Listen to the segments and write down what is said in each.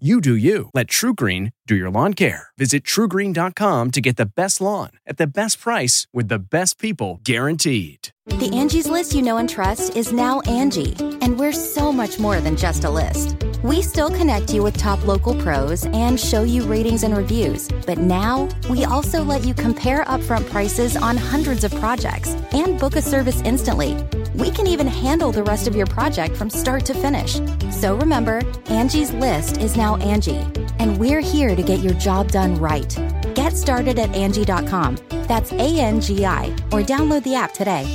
You do you. Let TruGreen do your lawn care. Visit truegreen.com to get the best lawn at the best price with the best people guaranteed. The Angie's list you know and trust is now Angi, and we're so much more than just a list. We still connect you with top local pros and show you ratings and reviews, but now we also let you compare upfront prices on hundreds of projects and book a service instantly. We can even handle the rest of your project from start to finish. So remember, Angie's list is now Angi, and we're here to get your job done right. Get started at Angi.com. That's A N G I, or download the app today.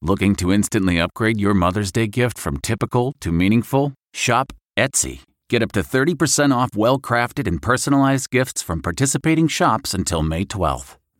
Looking to instantly upgrade your Mother's Day gift from typical to meaningful? Shop Etsy. Get up to 30% off well crafted and personalized gifts from participating shops until May 12th.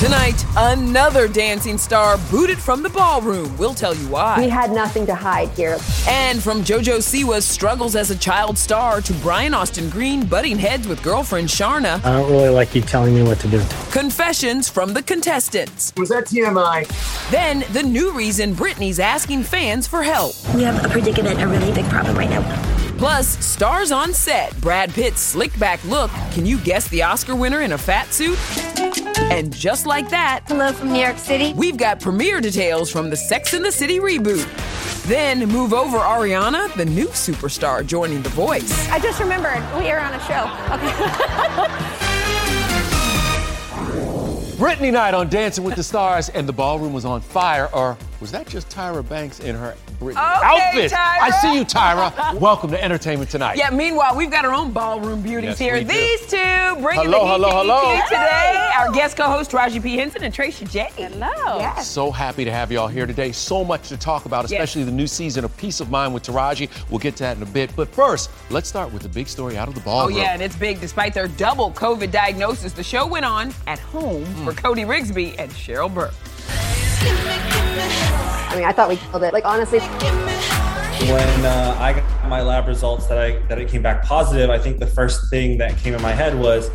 Tonight, another dancing star booted from the ballroom. We'll tell you why. We had nothing to hide here. And from JoJo Siwa's struggles as a child star to Brian Austin Green butting heads with girlfriend Sharna. I don't really like you telling me what to do. Confessions from the contestants. Was that TMI? Then the new reason Britney's asking fans for help. We have a predicament, a really big problem right now. Plus, stars on set. Brad Pitt's slick back look. Can you guess the Oscar winner in a fat suit? And just like that, hello from New York City. We've got premiere details from the Sex and the City reboot. Then move over Ariana, the new superstar joining The Voice. I just remembered we are on a show. Okay. Britney night on Dancing with the Stars, and the ballroom was on fire. Or was that just Tyra Banks in her Britney okay, outfit? Tyra. I see you, Tyra. Welcome to Entertainment Tonight. Yeah, meanwhile, we've got our own ballroom beauties Yes, here. we do. These two bringing Hello, the heat hello, to hello. ET today. Our guest co-host, Taraji P. Henson and Tracie J. Hello. Yes. So happy to have you all here today. So much to talk about, Yes. especially the new season of Peace of Mind with Taraji. We'll get to that in a bit. But first, let's start with the big story out of the ballroom. Oh, yeah, and it's big. Despite their double COVID diagnosis, the show went on at home Hmm. for Cody Rigsby and Cheryl Burke. I mean, I thought we killed it. Like, honestly, when uh, I got my lab results that I that it came back positive, I think the first thing that came in my head was,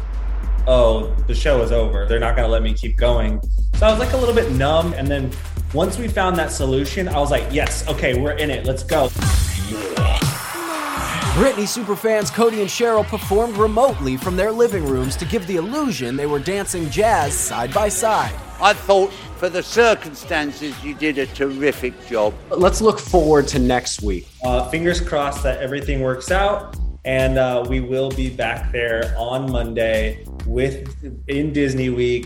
"Oh, the show is over. They're not going to let me keep going." So I was like a little bit numb, and then once we found that solution, I was like, "Yes, okay, we're in it. Let's go." Britney superfans Cody and Cheryl performed remotely from their living rooms to give the illusion they were dancing jazz side by side. I thought for the circumstances you did a terrific job. Let's look forward to next week. Uh, fingers crossed that everything works out, and uh, we will be back there on Monday with in Disney Week.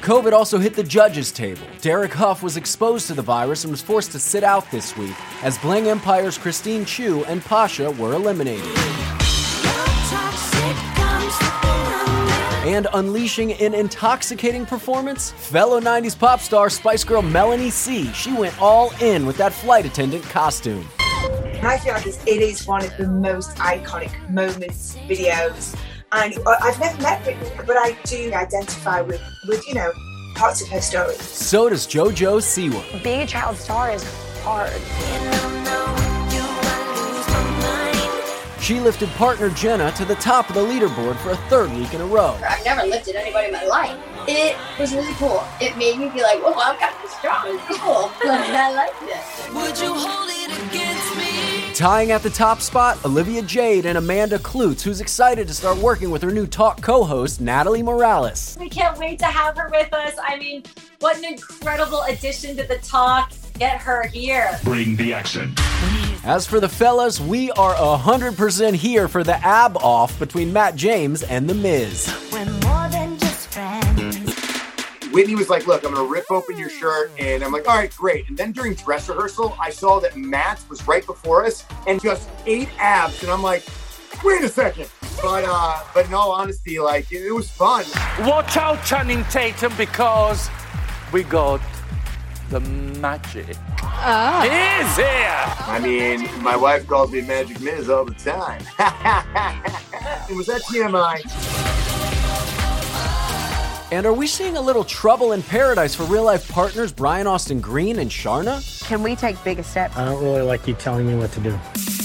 COVID also hit the judges' table. Derek Hough was exposed to the virus and was forced to sit out this week as Bling Empire's Christine Chiu and Pasha were eliminated. And unleashing an intoxicating performance, fellow 90s pop star Spice Girl Melanie C. She went all in with that flight attendant costume. And I feel like it's, it is one of the most iconic moments, videos. And I- I've never met Britney, but I do identify with, with you know, parts of her story. So does JoJo Siwa. Being a child star is hard. She lifted partner Jenna to the top of the leaderboard for a third week in a row. I've never lifted anybody in my life. It was really cool. It made me be like, whoa, I'm kind of strong. It's cool. Like, I like this. Would you hold it against me? Tying at the top spot, Olivia Jade and Amanda Kloots, who's excited to start working with her new talk co host, Natalie Morales. We can't wait to have her with us. I mean, what an incredible addition to the talk. Get her here. Bring the action. When he hits As for the fellas, we are 100% here for the ab off between Matt James and The Miz. We're more than just friends. Witney was like, Look, I'm going to rip open your shirt. And I'm like, All right, great. And then during dress rehearsal, I saw that Matt was right before us and just eight abs. And I'm like, Wait a second. But uh, but in all honesty, like it, it was fun. Watch out, Channing Tatum, because we got the magic. Ah. Is here. I mean, my wife calls me Magic Miz all the time. was that TMI? And are we seeing a little trouble in paradise for real life partners Brian Austin Green and Sharna? Can we take bigger steps? I don't really like you telling me what to do.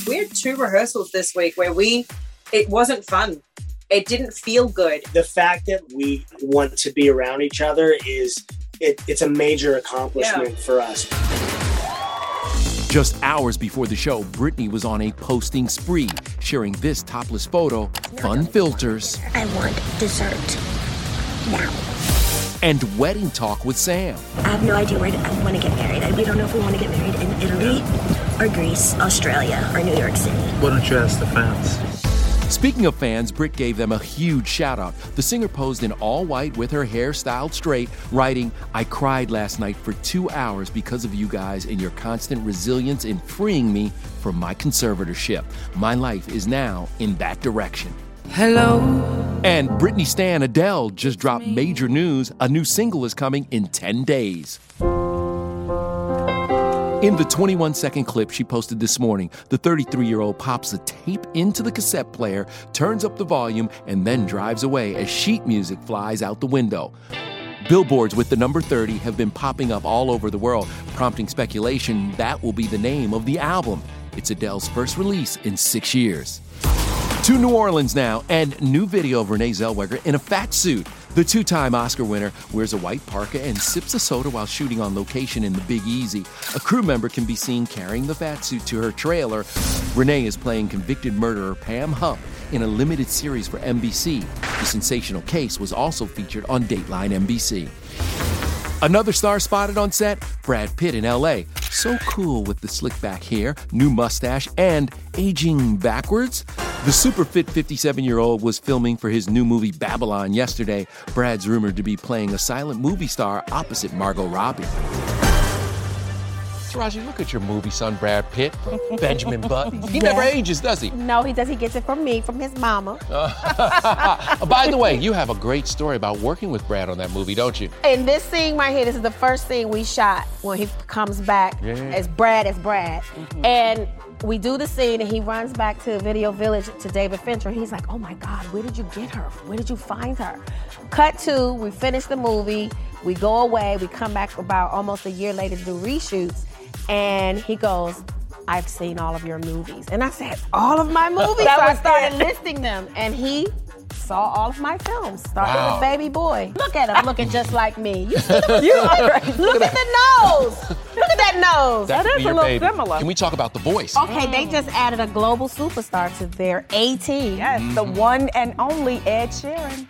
We had two rehearsals this week where we, it wasn't fun. It didn't feel good. The fact that we want to be around each other is, it, it's a major accomplishment Yeah. for us. Just hours before the show, Britney was on a posting spree, sharing this topless photo, fun filters, I want dessert now. and wedding talk with Sam. I have no idea where to, I want to get married. I- We don't know if we want to get married in Italy or Greece, Australia, or New York City. Why don't you ask the fans? Speaking of fans, Britt gave them a huge shout out. The singer posed in all white with her hair styled straight, writing, I cried last night for two hours because of you guys and your constant resilience in freeing me from my conservatorship. My life is now in that direction. Hello. And Britney Stan Adele just dropped major news. A new single is coming in 10 days. In the 21 second clip she posted this morning, the 33 year old pops the tape into the cassette player, turns up the volume, and then drives away as sheet music flies out the window. Billboards with the number 30 have been popping up all over the world, prompting speculation that will be the name of the album. It's Adele's first release in six years. To New Orleans now, and new video of Renee Zellweger in a fat suit. The two time Oscar winner wears a white parka and sips a soda while shooting on location in the Big Easy. A crew member can be seen carrying the fat suit to her trailer. Renee is playing convicted murderer Pam Hupp in a limited series for NBC. The sensational case was also featured on Dateline NBC. Another star spotted on set Brad Pitt in LA. So cool with the slick back hair, new mustache, and aging backwards. The super fit 57 year old was filming for his new movie Babylon yesterday. Brad's rumored to be playing a silent movie star opposite Margot Robbie. Taraji, look at your movie son, Brad Pitt, from Benjamin Button. He never ages, does he? No, he does. He gets it from me, from his mama. By the way, you have a great story about working with Brad on that movie, don't you? And this scene right here, this is the first scene we shot when he comes back Yeah. as Brad as Brad. Mm-hmm. And we do the scene and he runs back to Video Village to David Fincher. He's like, oh my God, where did you get her? Where did you find her? Cut to, we finish the movie, we go away, we come back about almost a year later to do reshoots. And he goes, I've seen all of your movies. And I said, all of my movies? So I started it. listing them. And he saw all of my films, starting Wow. with Baby Boy. Look at him looking just like me. You see the You Look at the nose. Look at that nose. That could be your baby. Can we talk about the voice? Okay, they just added a global superstar to their A team. Yes, the mm-hmm. one and only Ed Sheeran.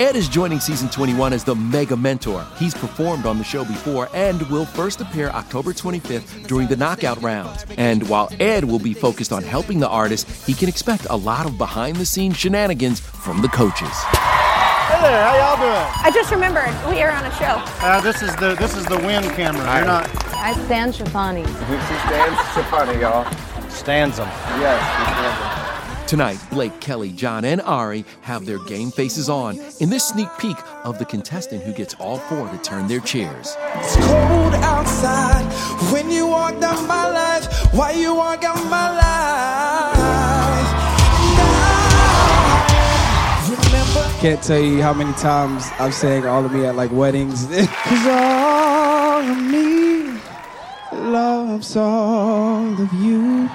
Ed is joining season 21 as the mega mentor. He's performed on the show before and will first appear October 25th during the knockout rounds. And while Ed will be focused on helping the artist, he can expect a lot of behind the scenes shenanigans from the coaches. Hey there, how y'all doing? I just remembered we are on a show. Uh, this is the this is the win camera. You're not. I stand Stefani. funny, y'all. Stands them. Yes, Tonight, Blake, Kelly, John, and Ari have their game faces on in this sneak peek of the contestant who gets all four to turn their chairs. It's cold outside when you walk down my life. Why you walk down my life? Can't tell you how many times I've sang all of me at like weddings. Cause all of me loves all of you.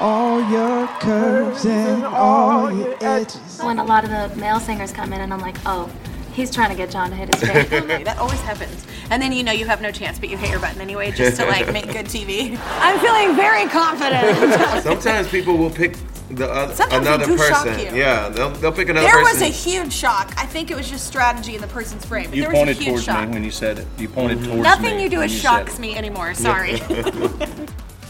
All your curves and all your edges. When a lot of the male singers come in and I'm like, oh, he's trying to get John to hit his face. that always happens. And then you know you have no chance, but you hit your button anyway just to like make good TV. I'm feeling very confident. Sometimes people will pick the other Sometimes they another do shock person. you. Yeah, they'll, they'll pick another person. There was a huge shock. I think it was just strategy in the person's brain. But You there was pointed a huge towards shock. me when you said it. You pointed mm-hmm. towards me. Nothing you do when is said shocks it. me anymore. Sorry.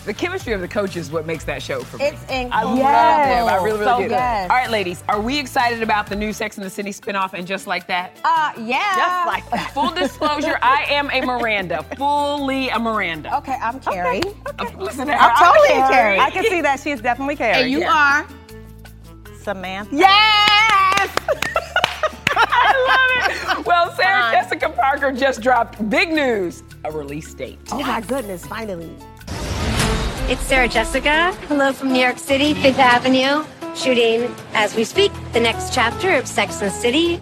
The chemistry of the coach is what makes that show for me. It's incredible. I incredible. love them. I really, really So do. good. All right, ladies, are we excited about the new Sex and the City spinoff and just like that? Uh, yeah. Just like that. Full disclosure, I am a Miranda. Fully a Miranda. Okay, I'm Carrie. Listen, I'm totally Carrie. Carrie. I can see that she is definitely Carrie. And you Yeah. Samantha. Yes! I love it. Well, Sarah Jessica Parker just dropped big news a release date. Oh my goodness, finally. It's Sarah Jessica. Hello from New York City, Fifth Avenue. Shooting, as we speak, the next chapter of Sex and the City.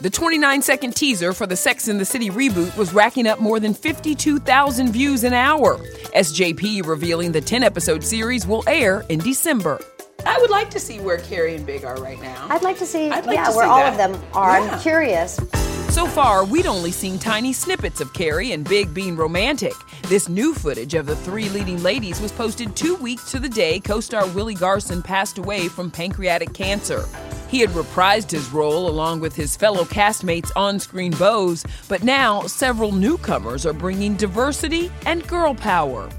The 29 second teaser for the Sex and the City reboot was racking up more than 52,000 views an hour. SJP revealing the 10 episode series will air in December. I would like to see where Carrie and Big are right now. I'd like to see, I'd like yeah, to where see all that. of them are. Yeah. I'm curious. So far, we'd only seen tiny snippets of Carrie and Big being romantic. This new footage of the three leading ladies was posted two weeks to the day co star Willie Garson passed away from pancreatic cancer. He had reprised his role along with his fellow castmates on screen beaux, but now several newcomers are bringing diversity and girl power.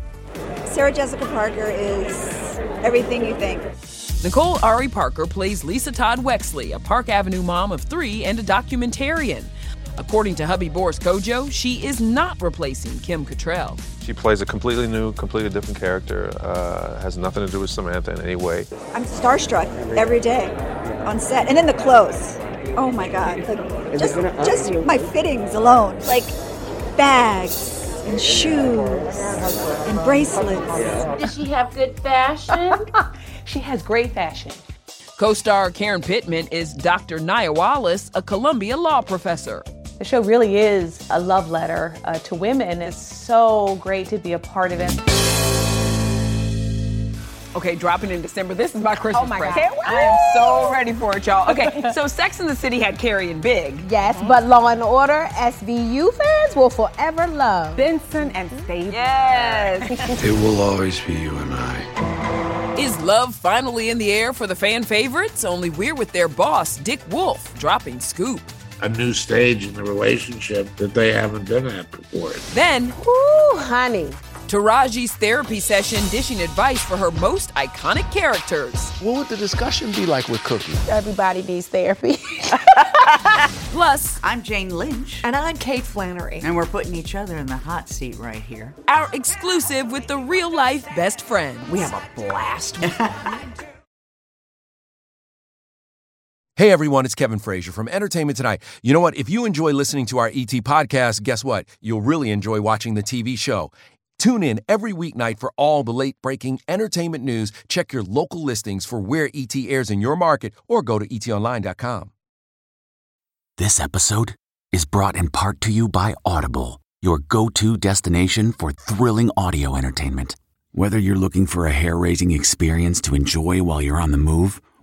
Sarah Jessica Parker is everything you think. Nicole Ari Parker plays Lisa Todd Wexley, a Park Avenue mom of three and a documentarian. According to hubby Boris Kodjoe, she is not replacing Kim Cattrall. She plays a completely new, completely different character. Uh, has nothing to do with Samantha in any way. I'm starstruck every day on set, and then the clothes. Oh my God! Like, just, just my fittings alone, like bags and shoes and bracelets. Does she have good fashion? She has great fashion. Co star Karen Pittman is Dr. Nia Wallace, a Columbia law professor. The show really is a love letter uh, to women. It's so great to be a part of it. Okay, dropping in December. This is my Christmas Oh my God. present. I am so ready for it, y'all. Okay, so Sex in the City had Carrie and Big. Yes, but Law and Order SVU fans will forever love Benson and Steve. Yes. It will always be you and I. Is love finally in the air for the fan favorites? Only we're with their boss, Dick Wolf, dropping scoop. A new stage in the relationship that they haven't been at before. Then, Ooh, honey. Taraji's therapy session dishing advice for her most iconic characters. What would the discussion be like with Cookie? Everybody needs therapy. Plus, I'm Jane Lynch. And I'm Kate Flannery. And we're putting each other in the hot seat right here. our exclusive with the real life best friend. We have a blast. Hey everyone, it's Kevin Frazier from Entertainment Tonight. You know what? If you enjoy listening to our ET podcast, guess what? You'll really enjoy watching the TV show. Tune in every weeknight for all the late breaking entertainment news. Check your local listings for where ET airs in your market or go to etonline.com. This episode is brought in part to you by Audible, your go to destination for thrilling audio entertainment. Whether you're looking for a hair raising experience to enjoy while you're on the move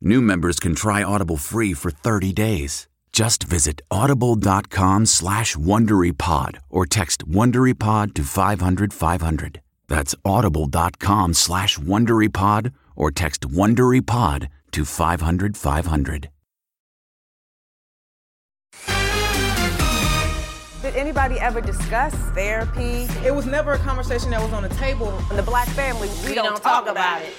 new members can try Audible free for 30 days. Just visit audible.com slash WonderyPod or text WonderyPod to 500 500. That's audible.com slash WonderyPod or text WonderyPod to 500 500. Did anybody ever discuss therapy? It was never a conversation that was on the table. In the black family, we, don't, talk, about it.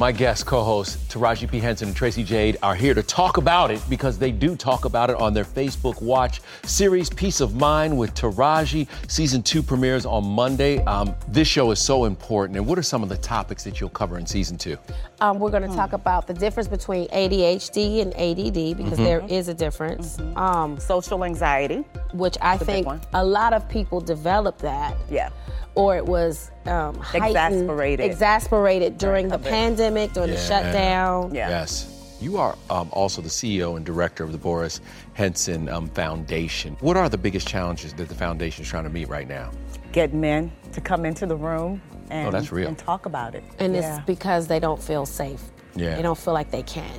My guest co-hosts Taraji P. Henson and Tracie Jade are here to talk about it because they do talk about it on their Facebook Watch series Peace of Mind with Taraji. Season two premieres on Monday. Um, this show is so important. And what are some of the topics that you'll cover in season two? Um, we're going to talk about the difference between ADHD and ADD because Mhm. there is a difference. Um, Social anxiety, which I That's a big think a lot of people develop that. Yeah. Or it was um, heightened- Exasperated. exasperated during the pandemic, during the Yeah. shutdown. Yes. You are um, also the CEO and director of the Boris Henson um, Foundation. What are the biggest challenges that the foundation is trying to meet right now? Get men to come into the room and, Oh, that's real. and talk about it. And Yeah. it's because they don't feel safe. Yeah. They don't feel like they can.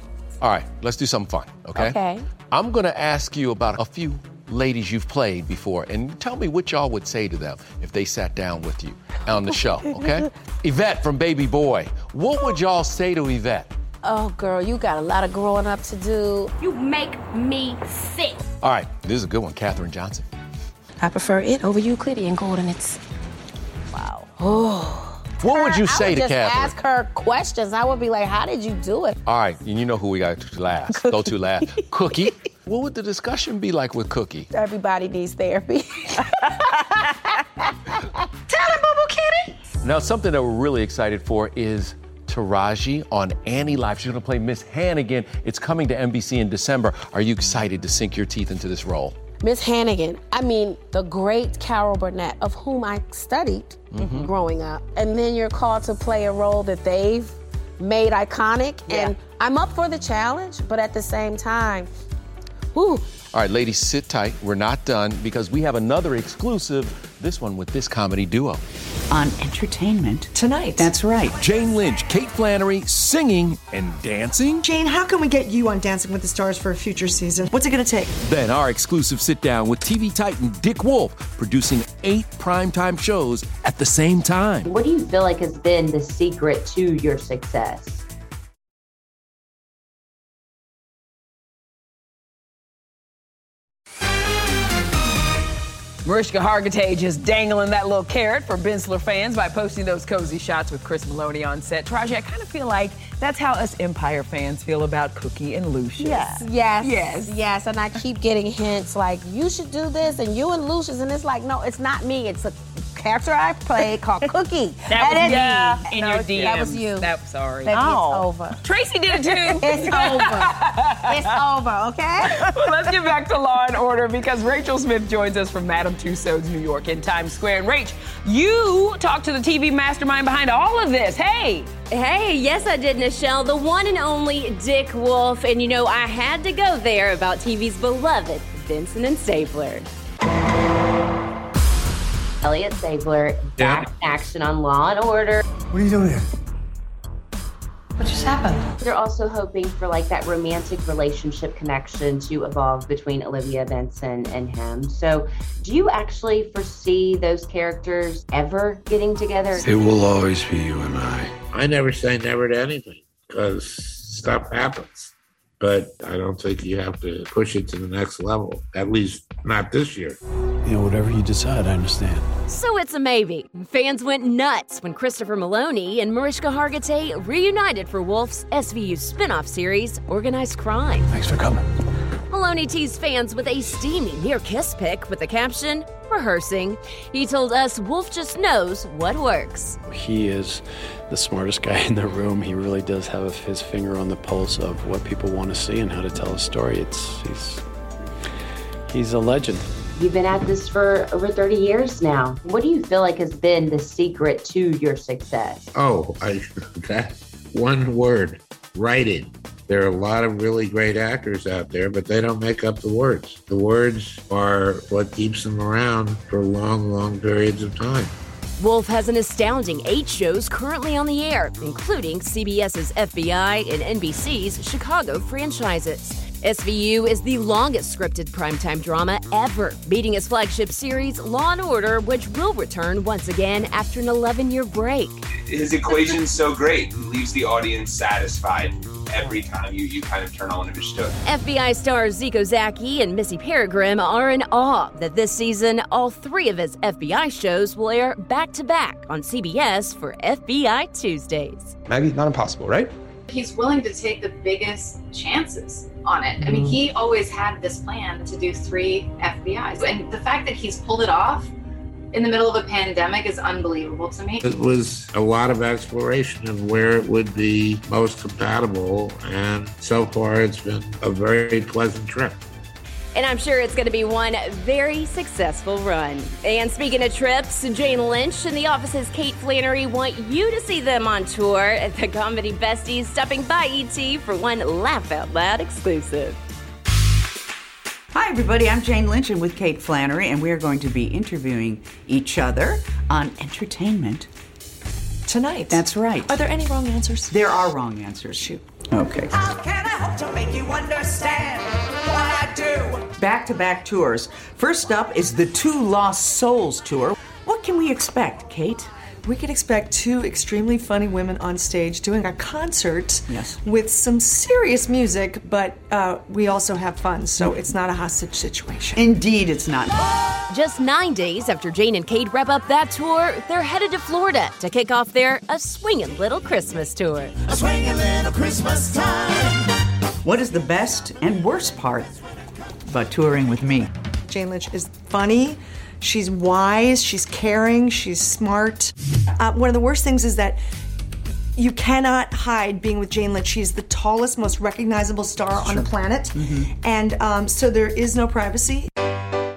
All right, let's do something fun, okay? Okay. I'm gonna ask you about a few ladies you've played before and tell me what y'all would say to them if they sat down with you on the show, okay? Yvette from Baby Boy, what would y'all say to Yvette? Oh, girl, you got a lot of growing up to do. You make me sick. All right, this is a good one, Katherine Johnson. I prefer it over Euclidean coordinates. Wow. Oh. What would you I say would to just Katherine? ask her questions. I would be like, how did you do it? All right, and you know who we got to last. Go to last. Cookie. What would the discussion be like with Cookie? Everybody needs therapy. Tell them! Now, something that we're really excited for is Taraji on Annie Live. She's going to play Miss Hannigan. It's coming to NBC in December. Are you excited to sink your teeth into this role? Miss Hannigan, I mean, the great Carol Burnett, of whom I studied Mhm. growing up. And then you're called to play a role that they've made iconic. And I'm up for the challenge, but at the same time, whew, All right, ladies, sit tight. We're not done because we have another exclusive, this one with this comedy duo. On entertainment tonight. That's right. Jane Lynch, Kate Flannery, singing and dancing. Jane, how can we get you on Dancing with the Stars for a future season? What's it going to take? Then our exclusive sit down with TV titan Dick Wolf, producing eight primetime shows at the same time. What do you feel like has been the secret to your success? Mariska Hargitay just dangling that little carrot for Bensler fans by posting those cozy shots with Chris Meloni on set. Taraji, I kind of feel like that's how us Empire fans feel about Cookie and Lucius. Yes, yes. Yes. Yes. And I keep getting hints like, you should do this and you and Lucius. And it's like, no, it's not me. It's a character I played called Cookie. That was is yeah, in No, your it's- DMs. That was you. That, sorry. Baby, Oh. it's over. Tracie did it too. it's over. It's over, okay? Well, Let's get back to Law and Order because Rachel Smith joins us from Madame Tussauds, New York, in Times Square. And Rach, you talked to the TV mastermind behind all of this. Hey. Hey, yes, I did, Nischelle. The one and only Dick Wolf. And you know, I had to go there about TV's beloved Benson and Stabler. Elliot Stabler back in action on Law and Order. What are you doing here? What just happened? They're also hoping for like that romantic relationship connection to evolve between Olivia Benson and him. So, do you actually foresee those characters ever getting together? It will always be you and I. I never say never to anything because stuff happens. But I don't think you have to push it to the next level, at least not this year. You know, whatever you decide, I understand. So it's a maybe. Fans went nuts when Christopher Meloni and Mariska Hargitay reunited for Wolf's SVU spin-off series, Organized Crime. Thanks for coming. Meloni teased fans with a steamy near kiss pic with the caption, rehearsing. He told us Wolf just knows what works. He is the smartest guy in the room. He really does have his finger on the pulse of what people want to see and how to tell a story. It's he's he's a legend. You've been at this for over 30 years now. What do you feel like has been the secret to your success? Oh, I that one word, writing. There are a lot of really great actors out there, but they don't make up the words. The words are what keeps them around for long, long periods of time. Wolf has an astounding eight shows currently on the air, including CBS's FBI and NBC's Chicago franchises. SVU is the longest scripted primetime drama ever, beating its flagship series Law and Order, which will return once again after an 11 year break. his equation's so great. He leaves the audience satisfied every time you, you kind of turn on his show. FBI stars Zeeko Zaki and Missy Peregrym are in awe that this season all three of his FBI shows will air back to back on CBS for FBI Tuesdays. Maggie, not impossible, right? He's willing to take the biggest chances on it. I mean, mm-hmm. he always had this plan to do three FBIs. And the fact that he's pulled it off in the middle of a pandemic is unbelievable to me. It was a lot of exploration of where it would be most compatible, and so far it's been a very pleasant trip. And I'm sure it's going to be one very successful run. And speaking of trips, Jane Lynch and the office's Kate Flannery want you to see them on tour at the Comedy Besties, stopping by ET for one Laugh Out Loud exclusive. Hi, everybody. I'm Jane Lynch and with Kate Flannery, and we are going to be interviewing each other on entertainment tonight. That's right. Are there any wrong answers? There are wrong answers. Shoot. Okay. How can I hope to make you understand what I? Back to back tours. First up is the Two Lost Souls tour. What can we expect, Kate? We could expect two extremely funny women on stage doing a concert Yes. with some serious music, but uh, we also have fun, so it's not a hostage situation. Indeed, it's not. Just nine days after Jane and Kate wrap up that tour, they're headed to Florida to kick off their A Swingin' Little Christmas Tour. A swinging little Christmas time. What is the best and worst part about touring with me? Jane Lynch is funny. She's wise. She's caring. She's smart. Uh, one of the worst things is that you cannot hide being with Jane Lynch. She's the tallest, most recognizable star on the planet, and um, so there is no privacy.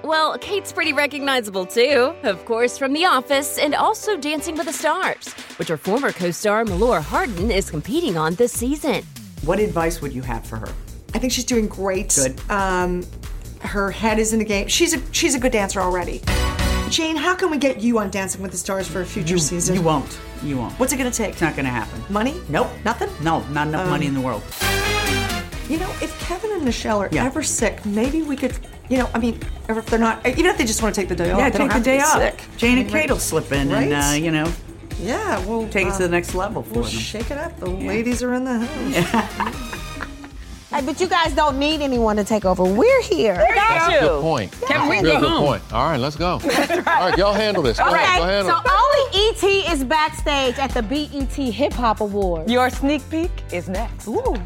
Well, Kate's pretty recognizable too, of course, from The Office and also Dancing with the Stars, which her former co star Melora Hardin is competing on this season. What advice would you have for her? I think she's doing great. Good. Um, her head is in the game. She's a she's a good dancer already. Jane, how can we get you on Dancing with the Stars for a future season? You won't. You won't. What's it gonna take? It's not going to happen. Money? Nope. Nothing? No, not enough Um, money in the world. You know, if Kevin and Michelle are Yeah. ever sick, maybe we could. You know, I mean, or if they're not, even if they just want to take the day off, yeah, they don't take the have to day be off. Sick. Jane I and mean, Kate will slip in and, Right? uh, you know, Yeah, we'll take it to the next level for We'll them. shake it up. The ladies are in the house. Hey, but you guys don't need anyone to take over. We're here. Good point. Kevin, we Real go good home. point. All right, let's go. All right, y'all handle this. Go ahead, go handle so it. only ET is backstage at the BET Hip Hop Awards. Your sneak peek is next. Ooh.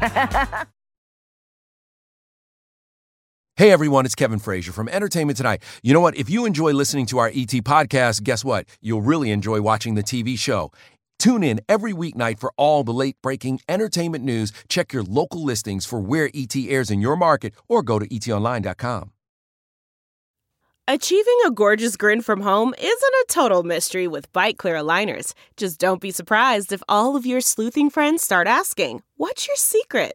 Hey everyone, it's Kevin Frazier from Entertainment Tonight. You know what? If you enjoy listening to our ET podcast, guess what? You'll really enjoy watching the TV show. Tune in every weeknight for all the late breaking entertainment news. Check your local listings for where ET airs in your market or go to etonline.com. Achieving a gorgeous grin from home isn't a total mystery with Byte Clear aligners. Just don't be surprised if all of your sleuthing friends start asking, What's your secret?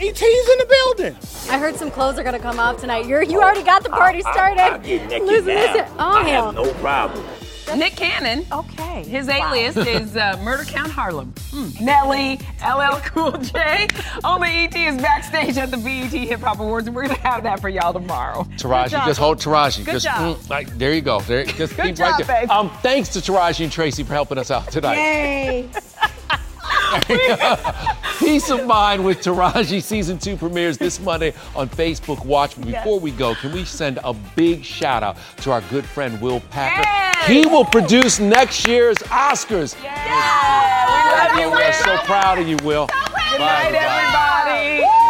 ET's in the building. I heard some clothes are gonna come off tonight. You're, you already got the party started. listen, listen. Oh, hell. no problem. Nick Cannon. Okay. His alias is uh, Murder Count Harlem. Nelly, LL Cool J. Only ET is backstage at the BET Hip Hop Awards, and we're gonna have that for y'all tomorrow. Taraji, job. just hold Taraji. Good just, job. mm, like, there you go. There, just Good keep job, right there. babe. Um, thanks to Taraji and Tracie for helping us out tonight. Yay. Peace of Mind with Taraji season two premieres this Monday on Facebook Watch. But before we go, can we send a big shout out to our good friend Will Packer? He will produce next year's Oscars. we love you, We're so proud of you, Will. Good Bye, night, everybody.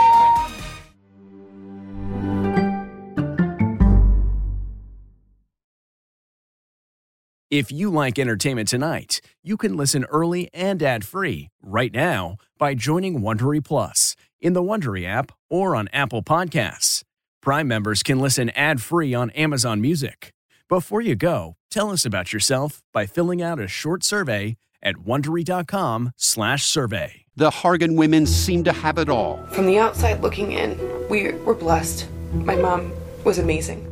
If you like entertainment tonight, you can listen early and ad-free right now by joining Wondery Plus in the Wondery app or on Apple Podcasts. Prime members can listen ad-free on Amazon Music. Before you go, tell us about yourself by filling out a short survey at wondery.com/survey. The Hargan women seem to have it all. From the outside looking in, we were blessed. My mom was amazing.